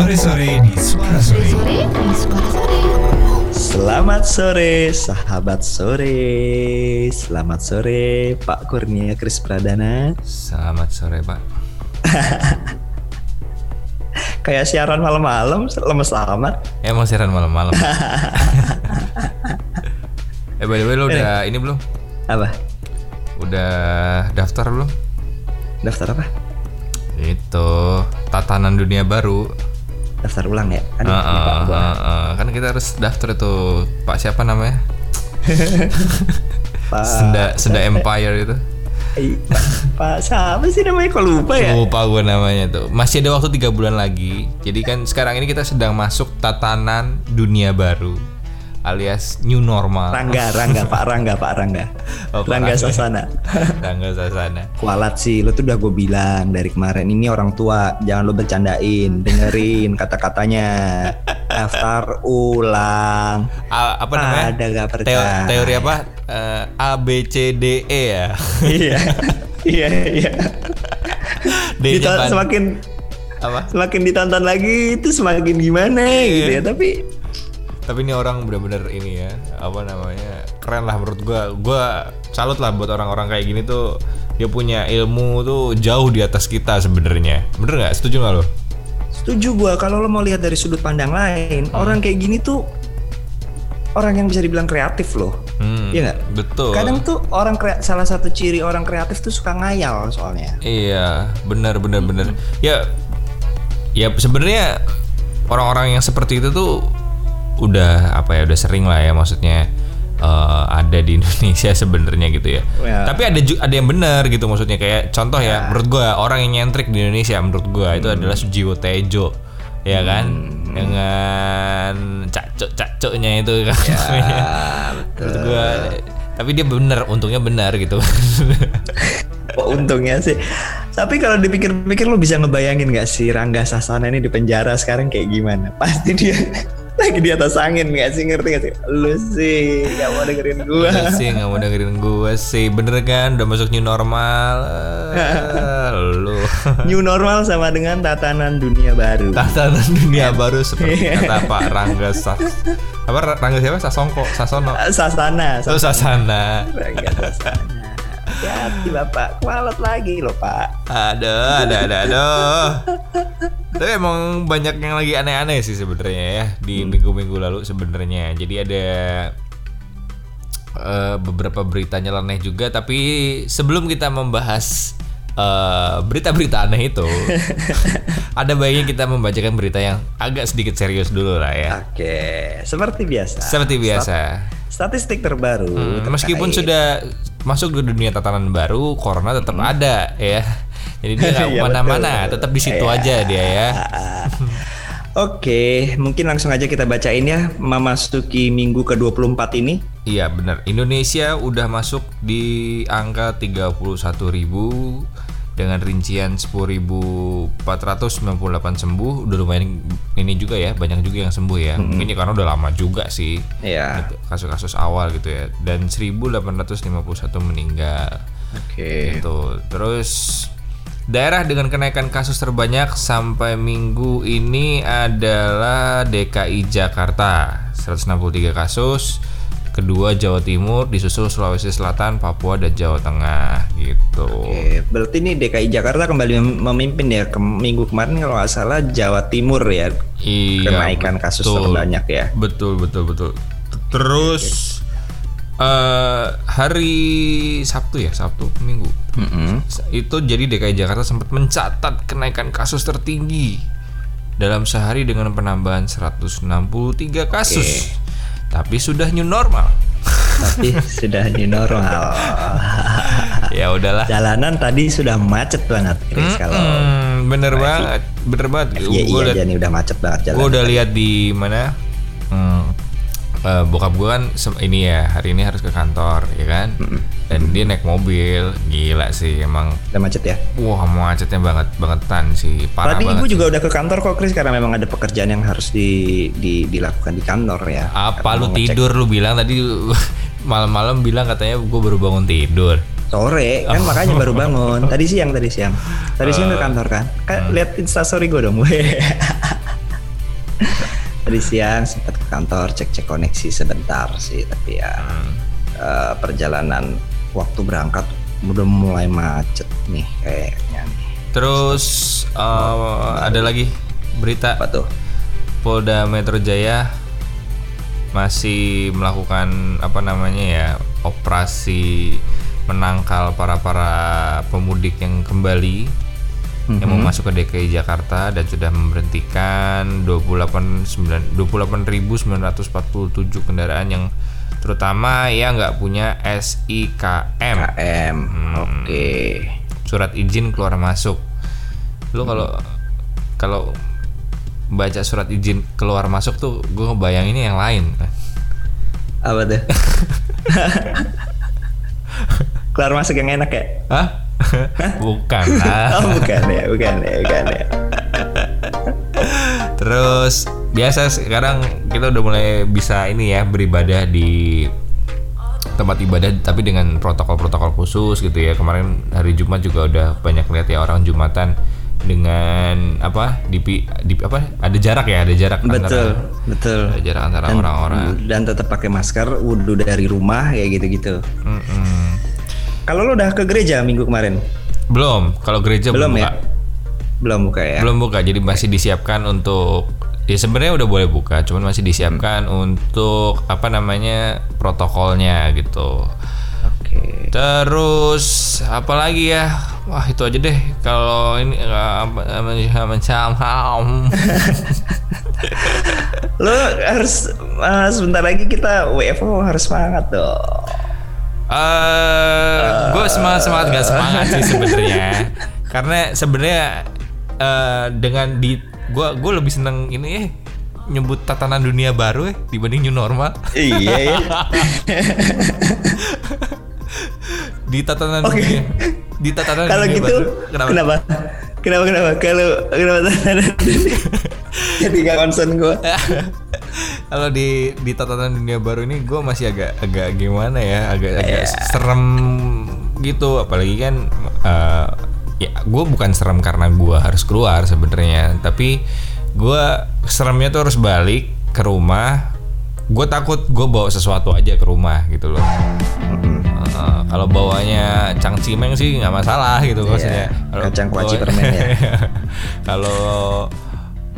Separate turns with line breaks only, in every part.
Sore-sore di Suara Sore.
Sore di Suara Sore.
Selamat sore, sahabat sore. Selamat sore, Pak Kurnia Kris Pradana.
Selamat sore, Pak.
Kayak siaran malam-malam, lemes amat.
Emang siaran malam-malam. eh, by the way, lo udah ini belum?
Apa?
Udah daftar belum?
Daftar apa?
Itu tatanan dunia baru.
Daftar ulang ya? Aduh,
Heeh,
lupa gua.
heeh. kan kita harus daftar itu Pak siapa namanya?
Pak,
Senda Senda Empire itu.
Pak, Pak, siapa sih namanya? Kok lupa ya?
Lupa gue namanya tuh. Masih ada waktu tiga bulan lagi. Jadi kan sekarang ini kita sedang masuk tatanan dunia baru alias new normal.
Rangga, Rangga, Pak Rangga, Pak Rangga.
Oh, Pak
Rangga
Rangga.
Sasana.
Tanggal sana.
Kualat sih, lo tuh udah gue bilang dari kemarin ini orang tua, jangan lo bercandain, dengerin kata-katanya, daftar ulang.
A- apa namanya?
Ada gak
Teo-
percaya?
teori apa? Eh, A B C D E ya.
iya, iya, iya.
Ban-
semakin
apa?
semakin ditonton lagi itu semakin gimana gitu ya. Tapi
Tapi ini orang bener-bener ini ya, apa namanya? Keren lah menurut gua. Gua salut lah buat orang-orang kayak gini tuh. Dia punya ilmu tuh jauh di atas kita sebenarnya. Bener nggak? Setuju nggak lo?
setuju gua kalau lo mau lihat dari sudut pandang lain, orang kayak gini tuh orang yang bisa dibilang kreatif loh.
Hmm,
Iya nggak?
Betul.
Kadang tuh orang krea- salah satu ciri orang kreatif tuh suka ngayal soalnya.
Iya, benar benar benar. Ya ya sebenarnya orang-orang yang seperti itu tuh udah apa ya udah sering lah ya maksudnya eh, ada di Indonesia sebenarnya gitu ya.
Ya.
Tapi ada ada yang benar gitu maksudnya kayak contoh ya menurut gua orang yang nyentrik di Indonesia menurut gua itu adalah Sujiwo Tejo ya kan dengan cacok cacoknya itu kan menurut gua tapi dia benar untungnya benar gitu
Oh, untungnya sih. Tapi kalau dipikir-pikir lo bisa ngebayangin nggak sih Rangga Sasana ini di penjara sekarang kayak gimana? Pasti dia lagi di atas angin nggak sih? Ngerti nggak sih? Lu sih nggak mau dengerin gua.
Lu sih nggak mau dengerin gue sih. Bener kan? Udah masuk new normal. Eh, lu.
New normal sama dengan tatanan dunia baru.
tatanan dunia baru seperti kata Pak Rangga Sas apa Rangga siapa? Sasongko Sasono
Sasana,
oh Sasana.
Rangga Sasana. Hati bapak, kualat lagi loh pak.
ada ada ada aduh tapi emang banyak yang lagi aneh-aneh sih sebenarnya ya di minggu-minggu lalu sebenarnya jadi ada eh, beberapa berita nyeleneh juga tapi sebelum kita membahas eh, berita-berita aneh itu ada baiknya kita membacakan berita yang agak sedikit serius dulu lah ya
Oke, seperti biasa.
seperti biasa
Statistik terbaru.
Hmm, meskipun sudah masuk ke dunia tatanan baru corona tetap ada ya jadi dia nggak
Iya,
ke
mana-mana
tetap di situ
Iya.
aja dia ya
Oke, mungkin langsung aja kita bacain ya memasuki minggu ke-24 ini.
Iya benar. Indonesia udah masuk di angka 31.000 dengan rincian 10.498 sembuh. Udah lumayan ini juga ya, banyak juga yang sembuh ya. Mungkin ya karena udah lama juga sih.
Iya.
Gitu, Kasus-kasus awal gitu ya. Dan 1.851 meninggal.
Oke.
Gitu. Terus daerah dengan kenaikan kasus terbanyak sampai minggu ini adalah DKI Jakarta 163 kasus. Kedua Jawa Timur disusul Sulawesi Selatan, Papua dan Jawa Tengah gitu.
Oke, berarti ini DKI Jakarta kembali mem- memimpin ya. Ke minggu kemarin kalau nggak salah Jawa Timur ya
Iya.
kenaikan kasus terbanyak ya.
Betul betul betul. Terus eh hari Sabtu ya, Sabtu Minggu.
Mm-mm.
itu jadi DKI Jakarta sempat mencatat kenaikan kasus tertinggi dalam sehari dengan penambahan 163 kasus. Tapi sudah new normal.
Tapi sudah di normal.
ya udahlah.
Jalanan tadi sudah macet banget, Chris, kalau
Hmm, bener banget, bener banget.
Iya
Gue
iya aja nih udah macet banget jalan.
gue udah lihat di mana. Hmm, eh, bokap gue kan ini ya hari ini harus ke kantor ya kan. Dan dia naik mobil, gila sih emang.
Udah macet ya.
Wah macetnya banget bangetan sih, parah
Tadi ibu
sih.
juga udah ke kantor kok, Chris, karena memang ada pekerjaan yang harus di, di- dilakukan di kantor ya.
Apa lu
ngecek
tidur lu bilang tadi malam-malam bilang katanya gue baru bangun tidur.
Sore kan makanya baru bangun. Tadi siang, tadi siang. Tadi siang ke kantor kan. Kan lihat instastory gue dong. Tadi siang sempat ke kantor cek-cek koneksi sebentar sih, tapi ya eh, perjalanan waktu berangkat udah mulai macet nih kayaknya nih.
Terus eh, ada lagi berita
Apa tuh?
Polda Metro Jaya masih melakukan apa namanya ya operasi menangkal para para pemudik yang kembali yang mau masuk ke DKI Jakarta dan sudah memberhentikan 28 9 28.947 kendaraan yang terutama yang nggak punya SIKM
KM. Oke.
surat izin keluar masuk. Lu kalau kalau baca surat izin keluar masuk tuh gue ngebayanginnya yang lain.
Apa tuh? Keluar masuk yang enak ya?
Hah? Bukan lah.
Oh bukan ya, bukan ya, bukan ya.
Terus biasa sekarang kita udah mulai bisa ini ya beribadah di tempat ibadah tapi dengan protokol-protokol khusus gitu ya. Kemarin hari Jumat juga udah banyak lihat ya orang Jumatan dengan apa di, di apa ada jarak ya ada jarak
Betul,
antara
betul.
ada jarak antara orang-orang
Dan tetap pakai masker, wudhu dari rumah kayak gitu-gitu.
Mm-mm.
Kalau lo udah ke gereja minggu kemarin?
belum kalau gereja belum,
Belum
buka
ya? Belum buka ya?
belum buka jadi masih disiapkan untuk ya sebenarnya udah boleh buka cuman masih disiapkan untuk apa namanya protokolnya gitu
Oke.
Terus apa lagi ya? Wah itu aja deh kalau ini eh, macam
Lo harus eh, sebentar lagi kita WFO harus semangat dong.
Eh, gue semangat semangat nggak semangat sih sebenarnya. Karena sebenarnya eh, dengan di gue gue lebih seneng ini eh nyebut tatanan dunia baru ya dibanding new normal.
iya ya.
Di tatanan
Oke.
dunia di tatanan
Kalau
dunia
gitu,
baru.
kenapa? Kenapa kenapa? Kalau kenapa? Jadi gak concern gue.
Kalau di di tatanan dunia baru ini gue masih agak agak gimana ya, agak agak
Iya.
serem gitu. Apalagi kan eh, ya gue bukan serem karena gue harus keluar sebenarnya, tapi gue seremnya tuh harus balik ke rumah. Gue takut gue bawa sesuatu aja ke rumah gitu loh. Eh, kalau bawanya cangcimeng sih nggak masalah gitu maksudnya. Kalau
kacang kuaci permen ya.
kalau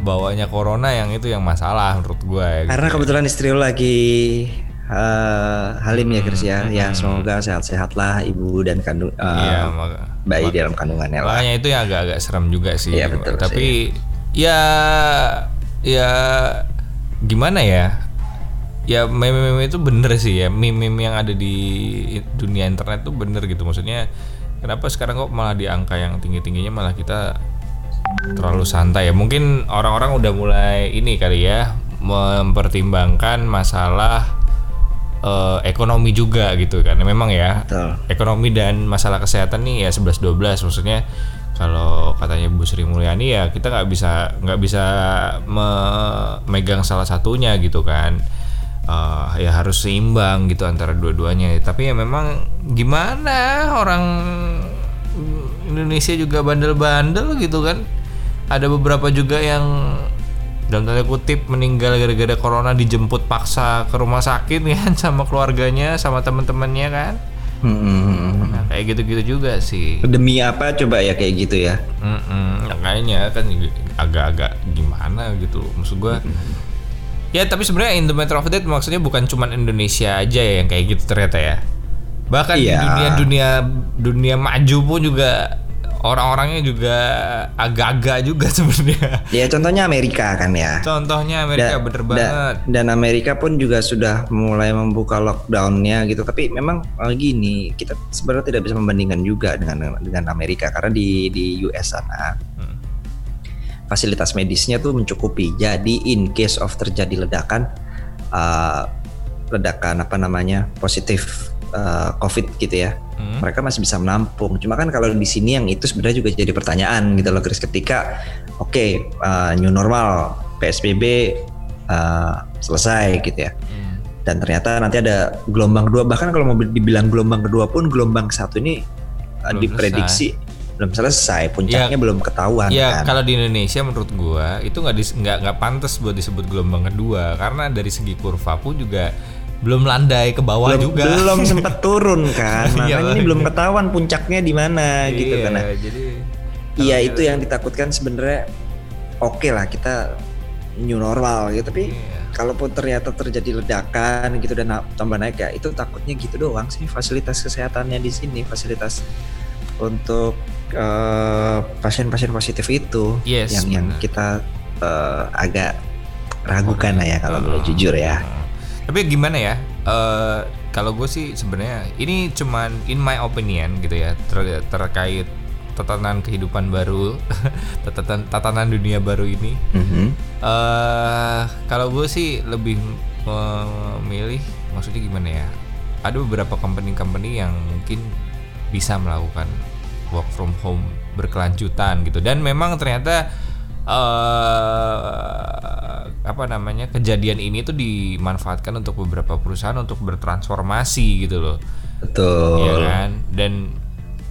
bawanya corona yang itu yang masalah menurut gue. ya,
Karena kebetulan istri lo lagi eh, halim ya Chris ya. Ya semoga sehat-sehat lah ibu dan kandung eh,
Iya, maka-
bayi di dalam kandungannya lah.
Makanya itu yang agak-agak serem juga sih.
Iya, betul
Tapi ya ya gimana ya? Ya meme-meme itu bener sih ya. Meme-meme yang ada di dunia internet tuh bener gitu. Maksudnya kenapa sekarang kok malah di angka yang tinggi-tingginya malah kita terlalu santai ya. Mungkin orang-orang udah mulai ini kali ya mempertimbangkan masalah eh, ekonomi juga gitu kan. Memang ya
Betul.
ekonomi dan masalah kesehatan nih ya 11 12 maksudnya kalau katanya Bu Sri Mulyani ya kita nggak bisa nggak bisa memegang salah satunya gitu kan Eh, ya harus seimbang gitu antara dua-duanya tapi ya memang gimana orang Indonesia juga bandel-bandel gitu kan ada beberapa juga yang dalam tanda kutip meninggal gara-gara corona dijemput paksa ke rumah sakit kan sama keluarganya sama teman-temannya kan
Hmm.
Nah, kayak gitu-gitu juga sih.
Demi apa coba ya kayak gitu ya?
Mm-mm, ya kayaknya kan agak-agak gimana gitu. Maksud gua Ya tapi sebenarnya in the matter of that maksudnya bukan cuman Indonesia aja ya yang kayak gitu ternyata ya. Bahkan di
Iya.
dunia dunia dunia maju pun juga orang-orangnya juga agak-agak juga sebenarnya.
Ya contohnya Amerika kan ya.
Contohnya Amerika
Da-
bener
da-
banget.
dan Amerika pun juga sudah mulai membuka lockdownnya gitu. Tapi memang eh, gini, kita sebenarnya tidak bisa membandingkan juga dengan dengan Amerika karena di di US sana
Hmm.
fasilitas medisnya tuh mencukupi. Jadi in case of terjadi ledakan, eh, ledakan apa namanya positif eh, COVID gitu ya,
Hmm.
mereka masih bisa menampung. Cuma kan kalau di sini yang itu sebenarnya juga jadi pertanyaan gitu loh, Chris. Ketika oke eh, new normal PSBB eh, selesai gitu ya,
Hmm.
dan ternyata nanti ada gelombang kedua. Bahkan kalau mau dibilang gelombang kedua pun gelombang satu ini
Belum
diprediksi belum selesai, puncaknya belum ketahuan
Ya
kan.
kalau di Indonesia menurut gua itu nggak nggak nggak pantas buat disebut gelombang kedua karena dari segi kurva pun juga belum landai ke bawah
belum,
juga.
belum sempat turun kan.
Iya,
Makanya ini belum ketahuan puncaknya di mana gitu
Iya,
kan. Nah,
Jadi
Iya itu yang ditakutkan sebenarnya oke lah kita new normal gitu tapi
Iya.
kalaupun ternyata terjadi ledakan gitu dan tambah naik ya itu takutnya gitu doang sih fasilitas kesehatannya di sini fasilitas untuk eh, pasien-pasien positif itu
Yes,
yang yang
benar.
kita eh, agak ragukan lah ya kalau boleh jujur ya.
Tapi gimana ya? Eh kalau gue sih sebenarnya ini cuman in my opinion gitu ya ter- terkait tatanan kehidupan baru, tatanan tatanan dunia baru ini.
Mhm.
eh kalau gue sih lebih memilih, maksudnya gimana ya? Ada beberapa company-company yang mungkin bisa melakukan work from home berkelanjutan gitu dan memang ternyata eh apa namanya kejadian ini tuh dimanfaatkan untuk beberapa perusahaan untuk bertransformasi gitu loh.
Betul.
ya kan? Dan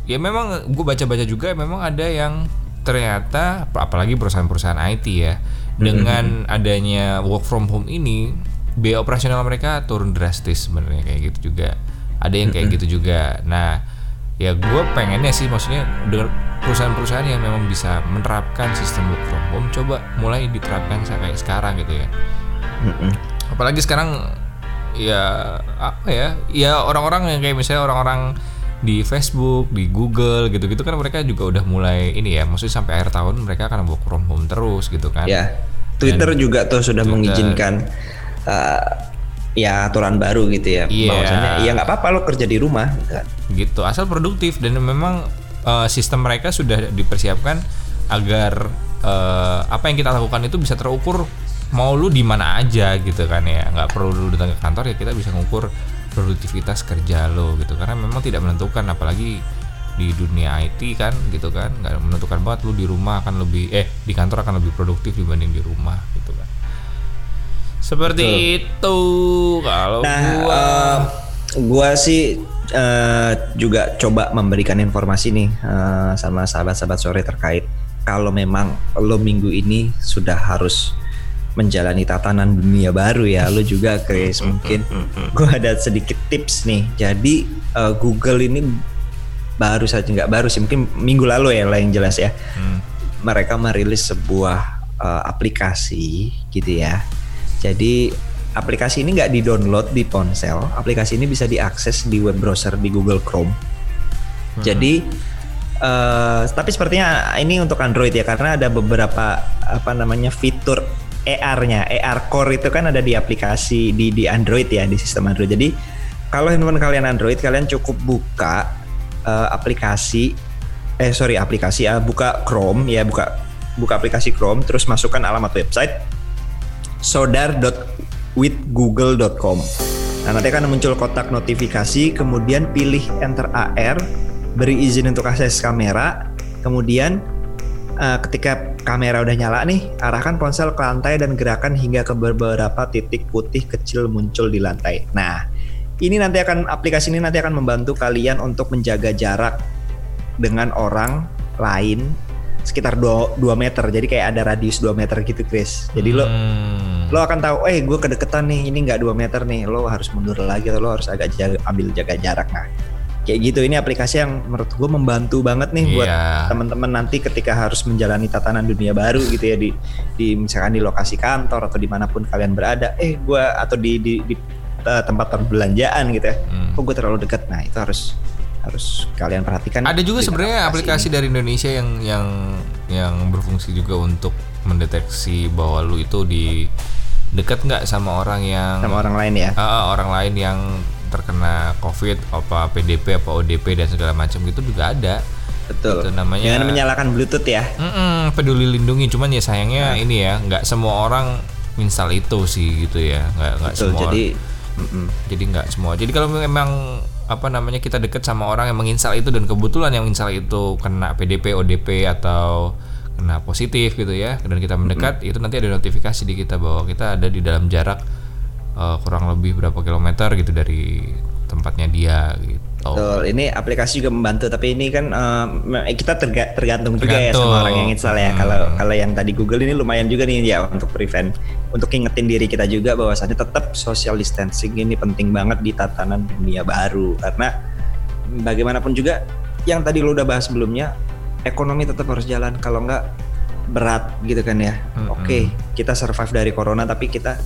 ya memang gue baca-baca juga memang ada yang ternyata apalagi perusahaan-perusahaan IT ya dengan adanya work from home ini biaya operasional mereka turun drastis sebenarnya kayak gitu juga. Ada yang kayak gitu juga. Nah ya gue pengennya sih maksudnya perusahaan-perusahaan yang memang bisa menerapkan sistem work from home coba mulai diterapkan kayak sekarang gitu ya apalagi sekarang ya apa ya ya orang-orang yang kayak misalnya orang-orang di Facebook, di Google gitu-gitu kan mereka juga udah mulai ini ya, maksudnya sampai akhir tahun mereka akan work from home terus gitu kan.
Ya, Twitter juga tuh sudah mengizinkan uh, ya aturan baru gitu ya.
Iya.
Bahwasannya ya nggak apa-apa lo kerja di rumah. gitu kan.
Gitu, asal produktif dan memang eh, sistem mereka sudah dipersiapkan agar eh, apa yang kita lakukan itu bisa terukur mau lu di mana aja gitu kan ya, nggak perlu lu datang ke kantor ya kita bisa ngukur produktivitas kerja lo gitu. Karena memang tidak menentukan apalagi di dunia IT kan gitu kan. Nggak menentukan banget lu di rumah akan lebih eh di kantor akan lebih produktif dibanding di rumah gitu kan. Seperti itu kalau
Nah,
gua.
eh, gua sih eh, juga coba memberikan informasi nih eh, sama sahabat-sahabat sore terkait kalau memang lo minggu ini sudah harus menjalani tatanan dunia baru ya lo juga Chris mungkin gua ada sedikit tips nih jadi eh, Google ini baru saja nggak baru sih mungkin minggu lalu ya lah yang jelas ya
Hmm.
mereka merilis sebuah eh, aplikasi gitu ya. Jadi aplikasi ini nggak di-download di ponsel. Aplikasi ini bisa diakses di web browser di Google Chrome. Jadi eh, tapi sepertinya ini untuk Android ya karena ada beberapa apa namanya fitur AR-nya, AR Core itu kan ada di aplikasi di di Android ya di sistem Android. Jadi kalau handphone kalian Android kalian cukup buka eh, aplikasi eh sorry aplikasi ya buka Chrome ya buka buka aplikasi Chrome terus masukkan alamat website sodar.withgoogle.com nah nanti akan muncul kotak notifikasi kemudian pilih enter AR beri izin untuk akses kamera kemudian eh, ketika kamera udah nyala nih arahkan ponsel ke lantai dan gerakan hingga ke beberapa titik putih kecil muncul di lantai. Nah ini nanti akan aplikasi ini nanti akan membantu kalian untuk menjaga jarak dengan orang lain sekitar 2, meter. Jadi kayak ada radius 2 meter gitu Chris. Jadi lo
Hmm.
lo akan tahu eh gue kedeketan nih ini nggak 2 meter nih. Lo harus mundur lagi atau lo harus agak jaga, ambil jaga jarak. Nah kayak gitu. Ini aplikasi yang menurut gue membantu banget nih buat
Iya.
teman-teman nanti ketika harus menjalani tatanan dunia baru gitu ya di di misalkan di lokasi kantor atau di mana pun kalian berada. Eh gue atau di di, di, eh, tempat perbelanjaan gitu ya.
Hmm.
oh gue terlalu dekat nah itu harus harus kalian perhatikan.
Ada juga sebenarnya aplikasi
ini.
dari Indonesia yang yang yang berfungsi juga untuk mendeteksi bahwa lu itu di dekat nggak sama orang yang
sama orang lain ya?
Ah, orang lain yang terkena COVID apa PDP apa ODP dan segala macam gitu juga ada.
betul.
Itu namanya-
dengan menyalakan Bluetooth ya?
Mm-mm, peduli lindungi. Cuman ya sayangnya ini ya nggak semua orang install itu sih gitu ya. Nggak nggak semua
jadi
jadi nggak semua. Jadi kalau memang apa namanya kita deket sama orang yang menginstal itu dan kebetulan yang menginstal itu kena PDP ODP atau kena positif gitu ya. Dan kita mendekat itu nanti ada notifikasi di kita bahwa kita ada di dalam jarak eh, kurang lebih berapa kilometer gitu dari tempatnya dia gitu
Betul. Ini aplikasi juga membantu, tapi ini kan uh, kita terga tergantung, juga ya sama orang yang install ya. Kalau hmm. kalau yang tadi Google ini lumayan juga nih ya untuk prevent, untuk ingetin diri kita juga bahwasanya tetap social distancing ini penting banget di tatanan dunia baru karena bagaimanapun juga yang tadi lo udah bahas sebelumnya, ekonomi tetap harus jalan. Kalau nggak berat gitu kan ya. Hmm. Oke, okay, kita survive dari corona, tapi kita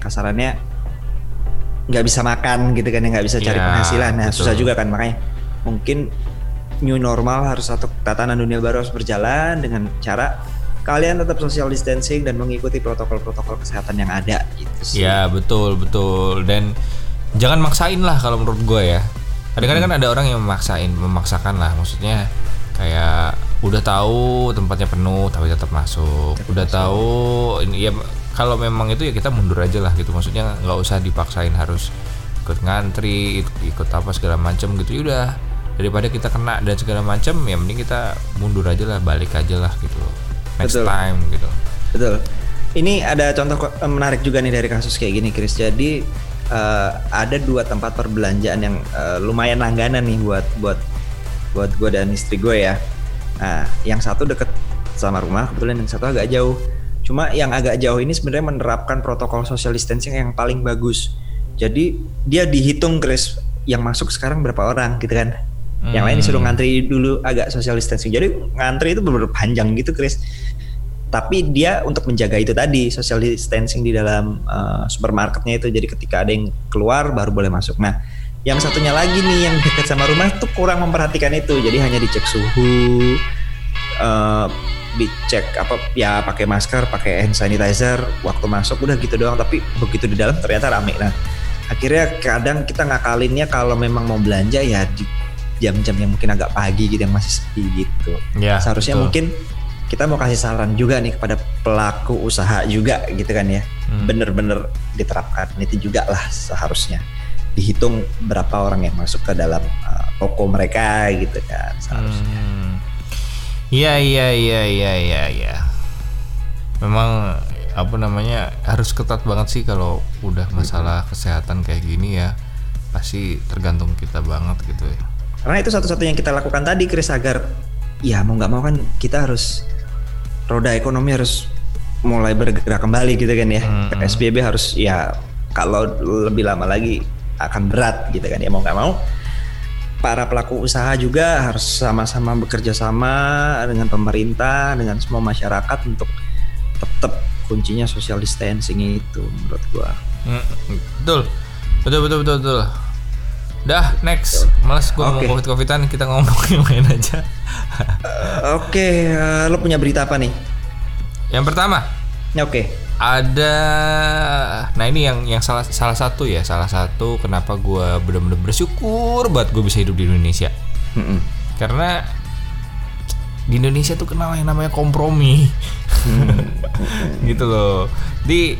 kasarannya nggak bisa makan gitu kan ya nggak bisa cari ya, penghasilan nah betul. susah juga kan makanya mungkin new normal harus satu tatanan dunia baru harus berjalan dengan cara kalian tetap social distancing dan mengikuti protokol-protokol kesehatan yang ada gitu
sih. Ya betul betul dan jangan maksain lah kalau menurut gue ya. Kadang-kadang hmm. kan ada orang yang memaksain, memaksakan lah maksudnya kayak udah tahu tempatnya penuh tapi tetap masuk. Tetap udah masuk. tahu ini ya kalau memang itu ya kita mundur aja lah gitu. Maksudnya nggak usah dipaksain harus ikut ngantri ikut, ikut apa segala macam gitu. Ya udah daripada kita kena dan segala macam ya mending kita mundur aja lah balik aja lah gitu. Next betul. time gitu.
Betul. Ini ada contoh eh, menarik juga nih dari kasus kayak gini Chris. Jadi uh, ada dua tempat perbelanjaan yang uh, lumayan langganan nih buat buat buat gue dan istri gue ya. Nah yang satu deket sama rumah kebetulan yang satu agak jauh Cuma yang agak jauh ini sebenarnya menerapkan protokol social distancing yang paling bagus. Jadi dia dihitung Chris yang masuk sekarang berapa orang gitu kan. Hmm. Yang lain disuruh hmm. ngantri dulu agak social distancing. Jadi ngantri itu benar-benar panjang gitu Chris. Tapi dia untuk menjaga itu tadi social distancing di dalam uh, supermarketnya itu. Jadi ketika ada yang keluar baru boleh masuk. Nah, yang satunya lagi nih yang dekat sama rumah tuh kurang memperhatikan itu. Jadi hanya dicek suhu, uh, dicek apa ya pakai masker pakai hand sanitizer waktu masuk udah gitu doang. Tapi begitu di dalam ternyata rame. Nah akhirnya kadang kita ngakalinnya kalau memang mau belanja ya di jam-jam yang mungkin agak pagi gitu yang masih sepi gitu. Ya, seharusnya betul. mungkin kita mau kasih saran juga nih kepada pelaku usaha juga gitu kan ya. Hmm. bener-bener diterapkan itu juga lah seharusnya. Dihitung berapa orang yang masuk ke dalam uh, toko mereka gitu kan seharusnya. Hmm
Iya iya iya iya iya iya. Memang apa namanya harus ketat banget sih kalau udah masalah kesehatan kayak gini ya. Pasti tergantung kita banget gitu ya.
Karena itu satu-satunya yang kita lakukan tadi Chris agar ya mau nggak mau kan kita harus roda ekonomi harus mulai bergerak kembali gitu kan ya. Hmm. PSBB harus ya kalau lebih lama lagi akan berat gitu kan ya mau nggak mau para pelaku usaha juga harus sama-sama bekerja sama dengan pemerintah, dengan semua masyarakat untuk tetap kuncinya social distancing itu menurut gua.
Hmm, betul. Betul betul betul betul. Dah next, malas gua okay. ngomong covid-covidan kita ngomong yang lain aja.
uh, Oke, okay, uh, lo punya berita apa nih?
Yang pertama.
Oke. Okay
ada nah ini yang yang salah salah satu ya salah satu kenapa gue benar-benar bersyukur buat gue bisa hidup di Indonesia mm -mm. karena di Indonesia tuh kenal yang namanya kompromi mm. gitu loh di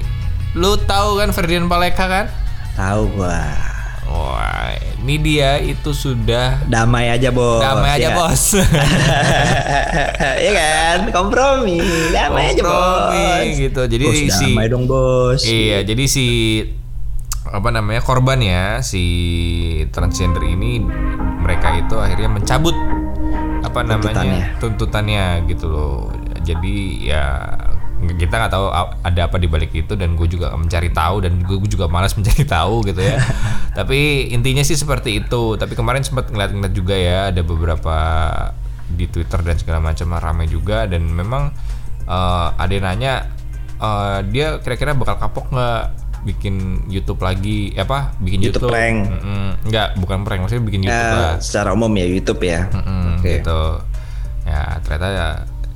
lu tahu kan Ferdian Paleka kan
tahu gua
Wah, ini dia itu sudah
damai aja bos.
Damai aja ya. bos.
Iya kan, kompromi, damai kompromi, aja bos.
gitu. Jadi bos,
si damai dong bos.
Iya, jadi si apa namanya korban ya si transgender ini mereka itu akhirnya mencabut apa namanya tuntutannya, tuntutannya gitu loh. Jadi ya kita nggak tahu ada apa di balik itu dan gue juga mencari tahu dan gue juga malas mencari tahu gitu ya. Tapi intinya sih seperti itu. Tapi kemarin sempat ngeliat-ngeliat juga ya ada beberapa di Twitter dan segala macam ramai juga dan memang uh, ada yang nanya uh, dia kira-kira bakal kapok nggak bikin YouTube lagi? Apa? Bikin YouTube,
YouTube. prank.
Mm -mm, nggak bukan prank maksudnya bikin YouTube uh, lah.
secara umum ya YouTube ya.
Mm -mm, okay. gitu. Ya ternyata ya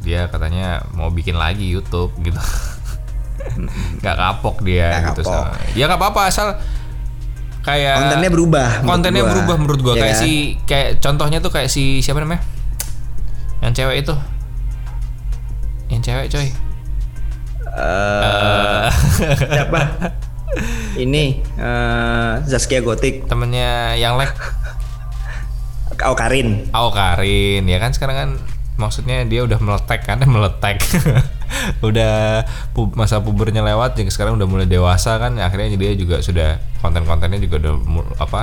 dia katanya mau bikin lagi YouTube gitu. Nggak kapok dia gak gitu kapok. ya nggak apa-apa asal kayak
kontennya berubah
kontennya menurut berubah menurut gua. Ya kayak kan? si kayak contohnya tuh kayak si siapa namanya? Yang cewek itu. Yang cewek coy.
Uh, uh. siapa? Ini uh, Zaskia Gotik.
Temennya yang like.
Au Karin
Au Karin ya kan? Sekarang kan maksudnya dia udah meletek kan meletek udah pu masa pubernya lewat jadi sekarang udah mulai dewasa kan akhirnya dia juga sudah konten-kontennya juga udah apa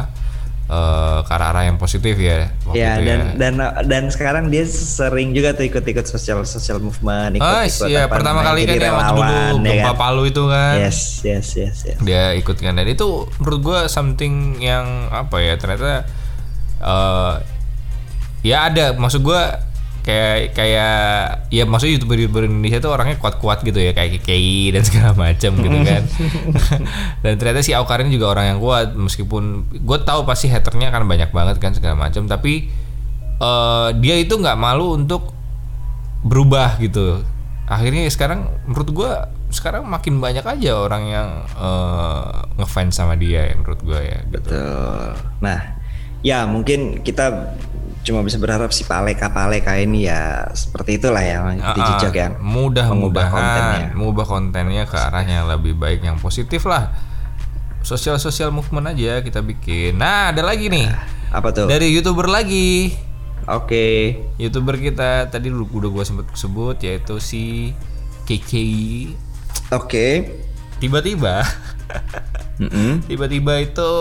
eh, ke arah-arah yang positif ya waktu
Ya
itu
dan
ya.
dan dan sekarang dia sering juga tuh ikut-ikut social social movement, ikut-ikut
iya
apa
pertama kali kan yang waktu dulu
ya
gempa
kan?
Palu itu kan.
Yes, yes, yes, yes.
dia ikut kan dan itu menurut gue something yang apa ya ternyata eh ya ada maksud gue kayak kayak ya maksudnya youtuber youtuber Indonesia tuh orangnya kuat-kuat gitu ya kayak KKI dan segala macam gitu kan dan ternyata si Aukarin juga orang yang kuat meskipun gue tahu pasti haternya akan banyak banget kan segala macam tapi eh dia itu nggak malu untuk berubah gitu akhirnya ya sekarang menurut gue sekarang makin banyak aja orang yang eh, ngefans sama dia ya menurut gue ya gitu.
Betul. Nah, ya mungkin kita cuma bisa berharap si Paleka Paleka ini ya seperti itulah ya ikuti
Ah,
jejak yang
mudah
mengubah kontennya.
mengubah kontennya ke arah yang lebih baik yang positif lah sosial sosial movement aja kita bikin nah ada lagi nih
apa tuh?
dari youtuber lagi
Oke.
youtuber kita tadi udah gua sempet sebut yaitu si KKI
Oke.
tiba-tiba
Mm-mm.
tiba-tiba itu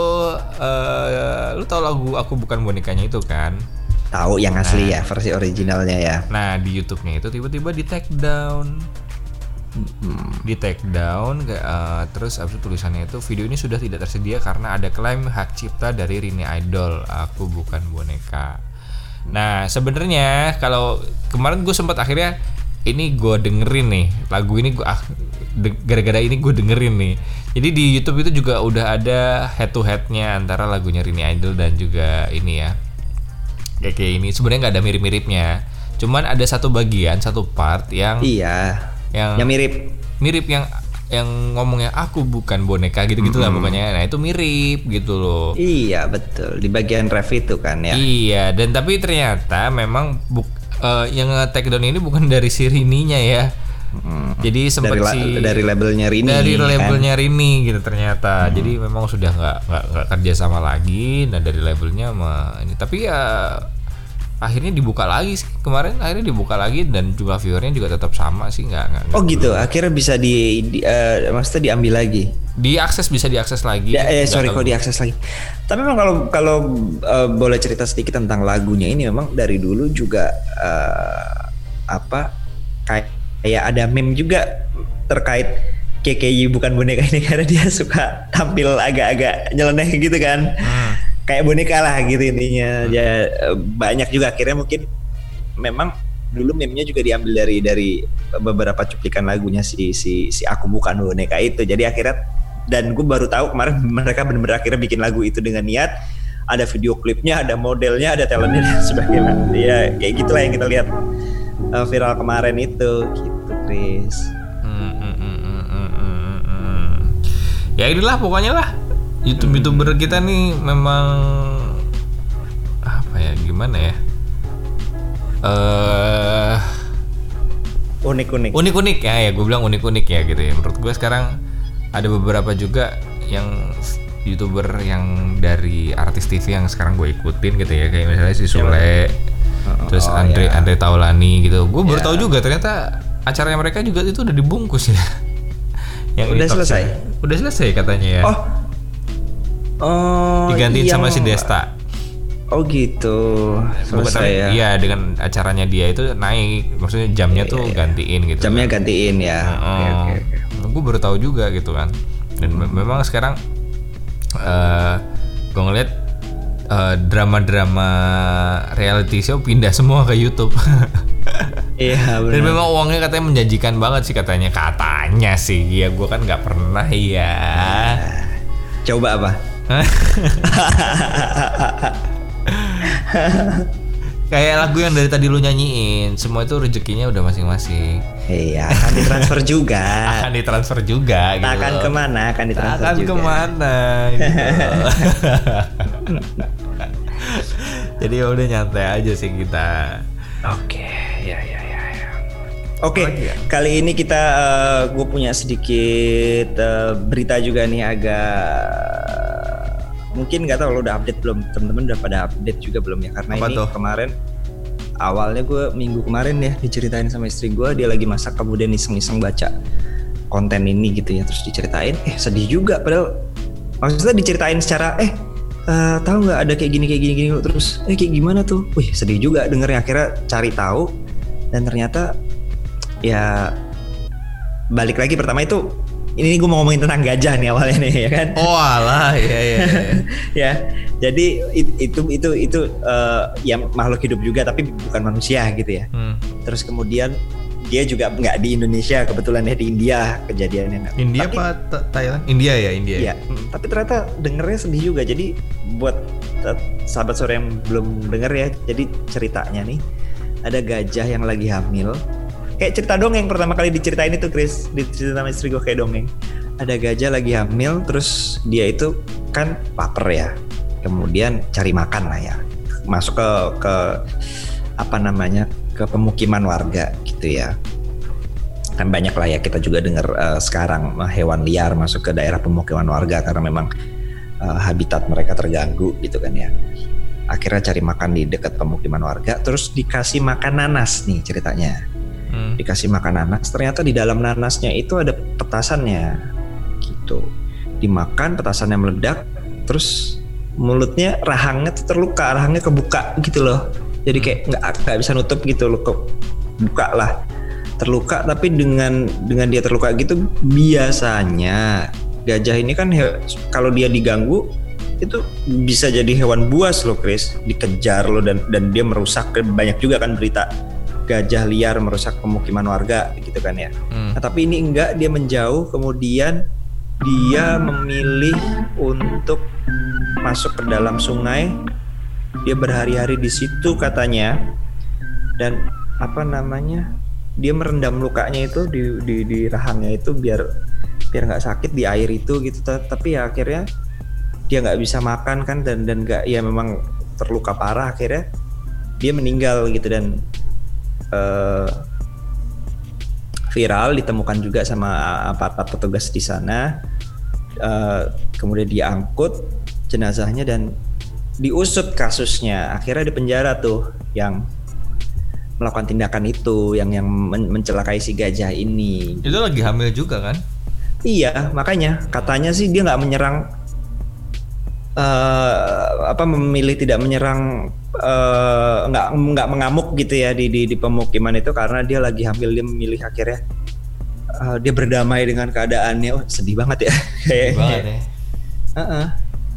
eh lu tau lagu aku bukan bonekanya itu kan
Tahu yang asli ya versi originalnya ya.
nah di YouTube-nya itu tiba-tiba di take down. Di take down eh, terus abis itu tulisannya itu video ini sudah tidak tersedia karena ada klaim hak cipta dari Rini Idol. Aku bukan boneka. Nah sebenarnya kalau kemarin gue sempat akhirnya ini gue dengerin nih lagu ini gue ah, gara-gara ini gue dengerin nih. Jadi di YouTube itu juga udah ada head to headnya antara lagunya Rini Idol dan juga ini ya kayak kayak ini sebenarnya nggak ada mirip-miripnya cuman ada satu bagian satu part yang
Iya.
yang
Yang mirip.
mirip yang yang ngomongnya aku bukan boneka gitu gitu lah pokoknya nah itu mirip gitu loh
Iya betul di bagian ref itu kan ya.
iya dan tapi ternyata memang buk, eh, yang take down ini bukan dari si Rininya ya jadi sempat
dari, la-
si
dari labelnya Rini
dari
kan?
labelnya Rini gitu ternyata. Jadi memang sudah nggak nggak kerja sama lagi. Nah dari labelnya sama ini. Tapi ya akhirnya dibuka lagi sih. Kemarin akhirnya dibuka lagi dan jumlah viewernya juga tetap sama sih. Nggak
Oh gitu, akhirnya bisa di, di eh, maksudnya diambil lagi.
diakses bisa diakses lagi.
Ya, eh, sorry kok diakses lagi. Tapi memang kalau kalau eh, boleh cerita sedikit tentang lagunya ini memang dari dulu juga eh, apa kayak kayak ada meme juga terkait KKI bukan boneka ini karena dia suka tampil agak-agak nyeleneh gitu kan.
Hmm.
Kayak boneka lah gitu intinya. Ya eh, banyak juga akhirnya mungkin memang dulu meme-nya juga diambil dari dari beberapa cuplikan lagunya si si si aku bukan boneka itu. Jadi akhirnya dan gue baru tahu kemarin mereka benar-benar akhirnya bikin lagu itu dengan niat ada video klipnya, ada modelnya, ada talentnya dan sebagainya. Ya kayak gitulah yang kita lihat uh, viral kemarin itu gitu, Chris.
Hmm, hmm, hmm, hmm, hmm, hmm, hmm. ya inilah pokoknya lah. YouTube youtuber kita nih memang apa ya gimana ya? Eh
Unik-unik.
unik-unik. Ya ya gue bilang unik-unik ya gitu ya. Menurut gue sekarang ada beberapa juga yang youtuber yang dari artis TV yang sekarang gue ikutin gitu ya. Kayak misalnya si Sule terus
oh,
Andre
ya.
Andre Taulani gitu gue baru tahu juga ternyata acaranya mereka juga itu udah dibungkus ya yang
Udah selesai?
show. udah selesai katanya ya
Oh. Oh.
digantiin
yang-
sama si Desta
Oh gitu. Selesai ya.
iya dengan acaranya dia itu naik maksudnya jamnya tuh gantiin gitu
Jamnya gantiin ya. Oke oke oke.
gue baru tahu juga gitu kan dan me- memang sekarang eh gue ngeliat eh, drama-drama reality show pindah semua ke YouTube.
Iya
dan
benar.
memang uangnya katanya menjanjikan banget sih katanya. Katanya sih. Ya gue kan nggak pernah ya
Coba apa?
kayak lagu yang dari tadi lu nyanyiin semua itu rezekinya udah masing-masing
Iya, akan ditransfer juga.
akan ditransfer juga gitu
akan
ke
mana? Akan ditransfer
akan
juga.
ke mana gitu. jadi ya udah nyantai aja sih kita
Oke, ya ya ya. ya. Oke,
Apalagi ya?
kali ini kita gue punya sedikit eh, berita juga nih agak mungkin nggak tahu lo udah update belum? Temen-temen udah pada update juga belum ya? Karena
Apa
ini
tuh?
kemarin awalnya gue minggu kemarin ya diceritain sama istri gue dia lagi masak kemudian iseng-iseng baca konten ini gitu ya terus diceritain. Eh sedih juga padahal maksudnya diceritain secara eh eh, tahu nggak ada kayak gini kayak gini gini terus eh kayak gimana tuh? Wih sedih juga dengernya akhirnya cari tahu dan ternyata ya balik lagi pertama itu ini gue mau ngomongin tentang gajah nih awalnya nih ya kan
Oh alah, iya iya. iya.
ya jadi it- itu itu itu eh, ya makhluk hidup juga tapi bukan manusia gitu ya
Hmm.
terus kemudian dia juga nggak di Indonesia kebetulan ya di India kejadiannya
India
Tapi-
apa Th- Thailand? India ya, India.
Iya, mm, tapi ternyata dengernya sedih juga. Jadi buat uh, sahabat sore yang belum denger ya, jadi ceritanya nih ada gajah yang lagi hamil. Kayak cerita dongeng pertama kali diceritain itu Chris, diceritain sama istri gue kayak dongeng. Ada gajah lagi hamil, terus dia itu kan lapar ya, kemudian cari makan lah ya, masuk ke ke apa namanya ke pemukiman warga gitu ya kan banyak lah ya kita juga dengar eh, sekarang hewan liar masuk ke daerah pemukiman warga karena memang eh, habitat mereka terganggu gitu kan ya. Akhirnya cari makan di dekat pemukiman warga, terus dikasih makan nanas nih ceritanya.
Hmm.
Dikasih makan nanas, ternyata di dalam nanasnya itu ada petasannya, gitu. Dimakan petasannya meledak, terus mulutnya rahangnya tuh terluka, rahangnya kebuka gitu loh. Jadi kayak nggak nggak bisa nutup gitu loh, kebuka lah terluka tapi dengan dengan dia terluka gitu biasanya gajah ini kan kalau dia diganggu itu bisa jadi hewan buas loh Chris dikejar loh dan dan dia merusak banyak juga kan berita gajah liar merusak pemukiman warga gitu kan ya.
Hmm.
Nah, tapi ini enggak dia menjauh kemudian dia memilih untuk masuk ke dalam sungai. Dia berhari-hari di situ katanya. Dan apa namanya dia merendam lukanya itu di di, di rahangnya itu biar biar nggak sakit di air itu gitu. Ta- tapi ya akhirnya dia nggak bisa makan kan dan dan nggak ya memang terluka parah akhirnya. Dia meninggal gitu. Dan eh, viral ditemukan juga sama aparat petugas di sana. Eh, kemudian diangkut jenazahnya dan diusut kasusnya. Akhirnya dipenjara tuh yang melakukan tindakan itu yang yang men- mencelakai si gajah ini.
Itu lagi hamil juga kan?
Iya, makanya katanya sih dia nggak menyerang eh apa memilih tidak menyerang eh, nggak nggak mengamuk gitu ya di, di di pemukiman itu karena dia lagi hamil dia memilih akhirnya eh, dia berdamai dengan keadaannya. Oh, sedih banget ya. Kayak
Banget ya.
Heeh.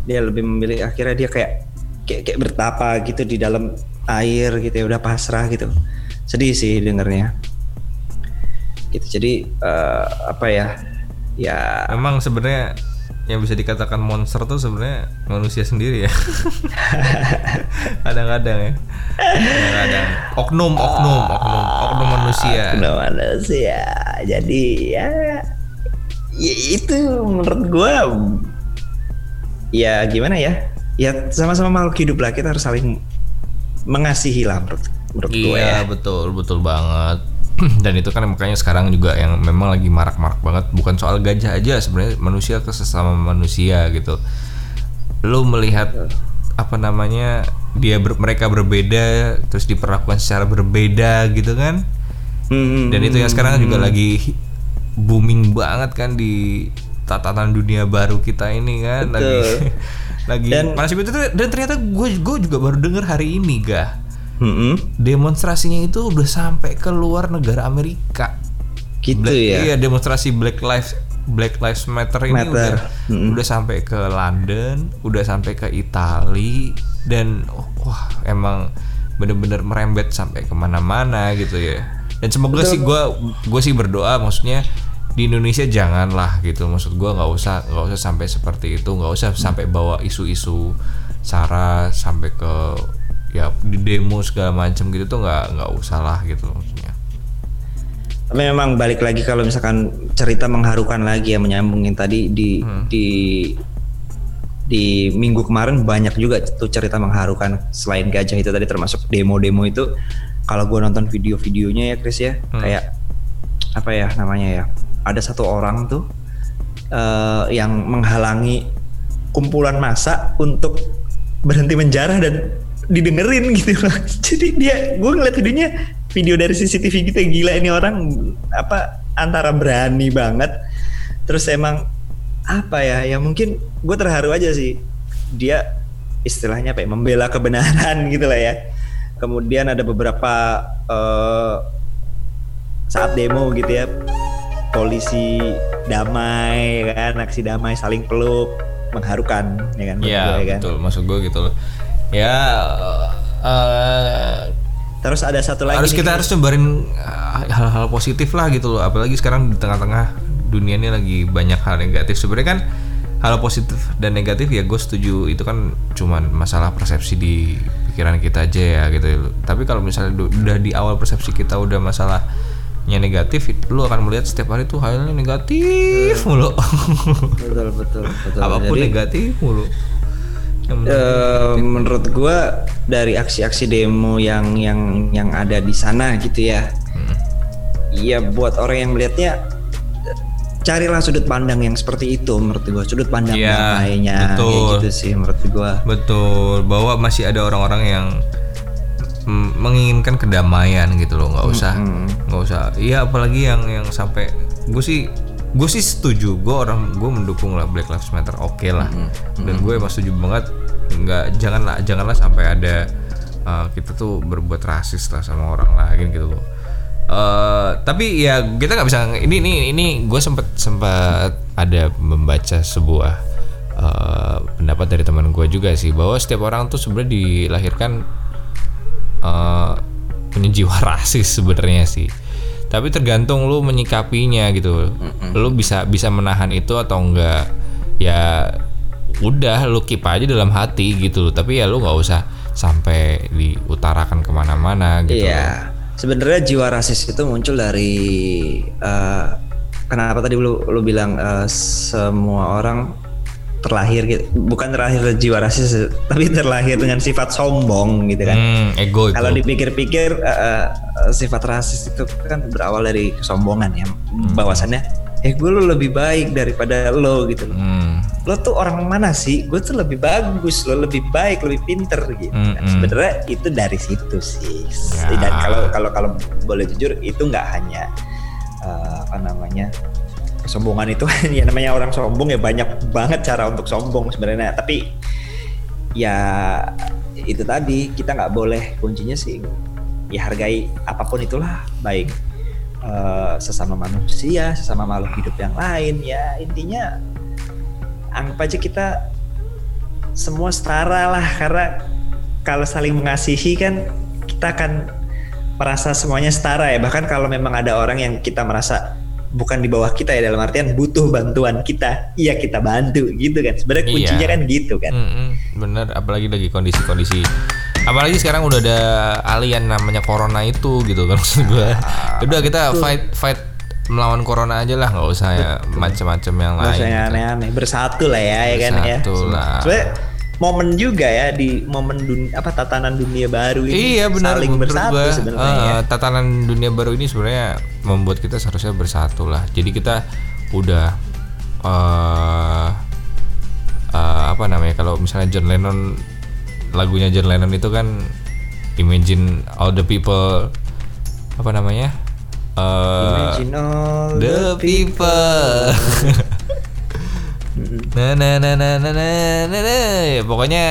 Dia lebih memilih akhirnya dia kayak kayak, kayak bertapa gitu di dalam air gitu ya udah pasrah gitu. Sedih sih dengernya. Gitu. Jadi eh, apa ya? Ya
Memang sebenarnya yang bisa dikatakan monster tuh sebenarnya manusia sendiri ya. Kadang-kadang ya. Kadang-kadang oknum, oknum, oknum, oknum manusia.
Oknum manusia. Jadi ya, ya itu menurut gua ya gimana ya? Ya sama-sama makhluk hidup lah kita harus saling mengasihi lah menurut menurut gua ya.
Iya betul betul banget. Dan itu kan makanya sekarang juga yang memang lagi marak-marak banget. Bukan soal gajah aja sebenarnya manusia ke sesama manusia gitu. Lu melihat apa namanya dia ber- mereka berbeda terus diperlakukan secara berbeda gitu kan?
Hmm,
Dan itu yang sekarang juga lagi booming banget kan di tatanan dunia baru kita ini kan. Lagi lagi
Dan-
itu tuh- dan ternyata gue gue juga baru denger hari ini gah
mm-mm.
demonstrasinya itu udah sampai ke luar negara Amerika.
gitu
Black-
ya.
Iya demonstrasi Black Lives Black Lives Matter ini
Matter.
udah
Mm-mm.
udah sampai ke London, udah sampai ke Italia dan oh, wah emang bener-bener merembet sampai ke mana-mana gitu ya. Dan semoga sih gue gue sih berdoa maksudnya di Indonesia janganlah gitu maksud gue nggak usah nggak usah sampai seperti itu nggak usah sampai bawa isu-isu sara sampai ke ya di demo segala macam gitu tuh nggak nggak usah lah gitu maksudnya.
Tapi memang balik lagi kalau misalkan cerita mengharukan lagi ya menyambungin tadi di di di minggu kemarin banyak juga tuh cerita mengharukan selain gajah itu tadi termasuk demo-demo itu. Kalau gue nonton video-videonya ya Chris ya kayak apa ya namanya ya ada satu orang tuh eh, yang menghalangi kumpulan massa untuk berhenti menjarah dan didengerin gitu loh. Jadi dia gue ngeliat videonya video dari CCTV gitu ya, gila ini orang apa antara berani banget terus emang apa ya ya mungkin gue terharu aja sih dia istilahnya apa ya, membela kebenaran gitu lah ya. Kemudian ada beberapa eh, saat demo gitu ya, polisi damai kan, aksi damai saling peluk, mengharukan ya kan.
Iya,
ya kan.
betul. Maksud gue gitu loh. Ya eh,
Terus ada satu lagi
harus
nih,
kita harus nyebarin uh, hal-hal positif lah gitu loh. Apalagi sekarang di tengah-tengah dunia ini lagi banyak hal negatif. Sebenarnya kan hal positif dan negatif ya gue setuju. Itu kan cuman masalah persepsi di pikiran kita aja ya gitu. Tapi kalau misalnya udah di awal persepsi kita udah masalahnya negatif lu akan melihat setiap hari tuh halnya negatif mulu.
Betul betul betul.
apa pun
Jadi,
negatif mulu
Eh, menurut gua dari aksi-aksi demo yang yang yang ada di sana gitu ya.
Hmm.
Iya buat orang yang melihatnya carilah sudut pandang yang seperti itu menurut gua sudut pandang
Iya,
damainya kayak
betul.
gitu sih menurut gua.
Betul, bahwa masih ada orang-orang yang menginginkan kedamaian gitu loh, nggak usah, nggak usah. Iya, apalagi yang yang sampai gue sih gue sih setuju, gue orang gue mendukung lah Black Lives Matter, oke lah, dan gue emang setuju banget, nggak janganlah janganlah sampai ada uh, kita tuh berbuat rasis lah sama orang lain gitu loh. Eh, tapi ya kita nggak bisa ini ini ini gue sempat sempat ada membaca sebuah eh, pendapat dari teman gue juga sih bahwa setiap orang tuh sebenarnya dilahirkan eh, punya jiwa rasis sebenarnya sih. Tapi tergantung lu menyikapinya gitu. Lu bisa bisa menahan itu atau enggak ya udah lu keep aja dalam hati gitu loh tapi ya lu nggak usah sampai diutarakan ke mana-mana gitu
Iya. Sebenarnya jiwa rasis itu muncul dari eh, kenapa tadi lu lu bilang eh, semua orang terlahir gitu, bukan terlahir jiwa rasis tapi terlahir dengan sifat sombong gitu kan.
Hmm, ego itu.
Kalau dipikir-pikir eh, eh, sifat rasis itu kan berawal dari kesombongan ya. Bahwasannya eh gue lo lebih baik daripada lo gitu loh.
Hmm,
Lo tuh orang mana sih? Gue tuh lebih bagus, lo lebih baik, lebih pinter gitu.
Mm,
Nah,
mm.
Sebenarnya itu dari situ sih.
Ya.
Dan kalau kalau kalau boleh jujur itu nggak hanya eh, apa namanya kesombongan itu ya namanya orang sombong ya banyak banget cara untuk sombong sebenarnya. Tapi ya itu tadi kita nggak boleh kuncinya sih ya hargai apa pun itulah baik eh, sesama manusia sesama makhluk hidup yang lain ya intinya anggap aja kita semua setara lah karena kalau saling mengasihi kan kita akan merasa semuanya setara ya. Bahkan kalau memang ada orang yang kita merasa bukan di bawah kita ya dalam artian butuh bantuan kita iya kita bantu gitu kan. Sebenarnya
Iya.
kuncinya kan gitu kan.
Mm, mm, bener apalagi lagi kondisi-kondisi apalagi sekarang udah ada alien namanya corona itu gitu kan maksud gua udah kita fight fight melawan corona aja lah nggak usah ya macam-macam yang lain
Rasanya
gitu.
aneh-aneh bersatu lah ya, ya kan ya.
Bersatu lah.
Sebenarnya momen juga ya di momen dun- apa tatanan dunia baru ini
Iya benar
saling bersatu sebenarnya. ya.
tatanan dunia baru ini sebenarnya membuat kita seharusnya bersatu lah. Jadi kita udah eh eh, apa namanya kalau misalnya John Lennon lagunya John Lennon itu kan Imagine all the people apa namanya? Eh,
Imagine all
the people. nah, nah, nah, nah, nah, nah, nah, nah. Ya, pokoknya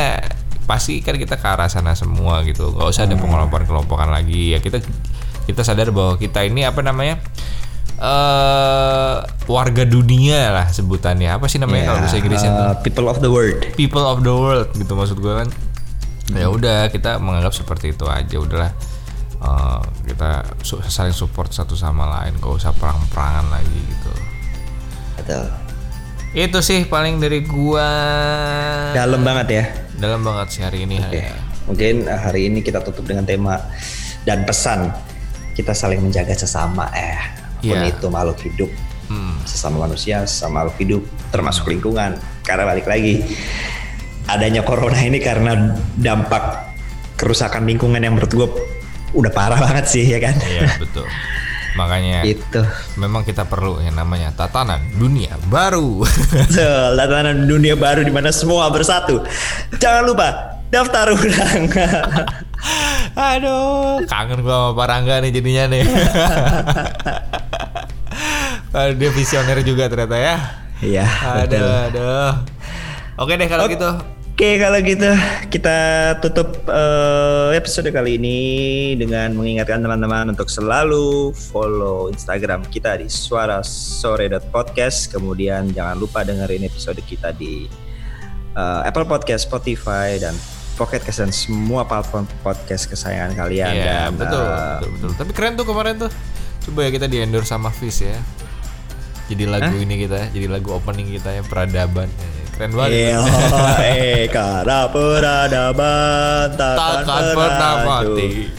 pasti kan kita ke arah sana semua gitu. Gak usah ada pengelompokan-kelompokan lagi. Ya kita kita sadar bahwa kita ini apa namanya? eh warga dunia lah sebutannya. Apa sih namanya
Ya,
kalau bahasa Inggrisnya
uh, people of the world.
People of the world gitu maksud gue kan. Ya udah kita menganggap seperti itu aja udahlah. Eh, kita su- saling support satu sama lain, gak usah perang-perangan lagi gitu.
Betul.
Itu sih paling dari gua.
Dalam banget ya.
Dalam banget sih hari ini.
Oke. Mungkin uh, hari ini kita tutup dengan tema dan pesan kita saling menjaga sesama eh apa pun
Iya.
itu makhluk hidup
Hmm.
sesama manusia, sesama makhluk hidup, termasuk lingkungan. Karena balik lagi, adanya corona ini karena dampak kerusakan lingkungan yang menurut gue udah parah banget sih ya kan.
Iya betul. Makanya
Itu.
memang kita perlu yang namanya tatanan dunia baru.
Betul, tatanan dunia baru di mana semua bersatu. Jangan lupa daftar ulang.
Aduh, kangen gua sama Pak Rangga nih jadinya nih. Aduh, dia visioner juga ternyata ya.
Iya, betul.
Aduh, aduh. Oke deh kalau gitu.
Oke kalau gitu kita tutup eh, episode kali ini dengan mengingatkan teman-teman untuk selalu follow Instagram kita di suarasore.podcast kemudian jangan lupa dengerin episode kita di eh, Apple Podcast, Spotify dan Pocket Cast dan semua platform podcast kesayangan kalian
Iya,
dan
betul,
eh,
betul, betul. Tapi keren tuh kemarin tuh. Coba ya kita di endorse sama Fizz ya. Jadi lagu ini kita, jadi lagu opening kita ya peradaban. Eh, Keren banget.
Iya, eh peradaban takkan
pernah mati.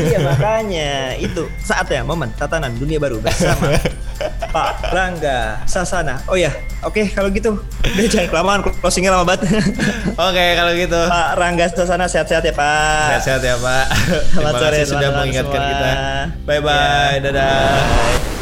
Iya makanya itu saatnya momen tatanan dunia baru bersama Pak Rangga Sasana. Oh ya, oke kalau gitu udah jangan kelamaan closingnya lama banget.
Oke, kalau gitu.
Pak Rangga Sasana sehat-sehat ya Pak.
Sehat-sehat ya, Pak.
Selamat
Terima
sore
kasih sudah mengingatkan
semua.
kita. Bye bye,
Ya.
dadah.
Bye.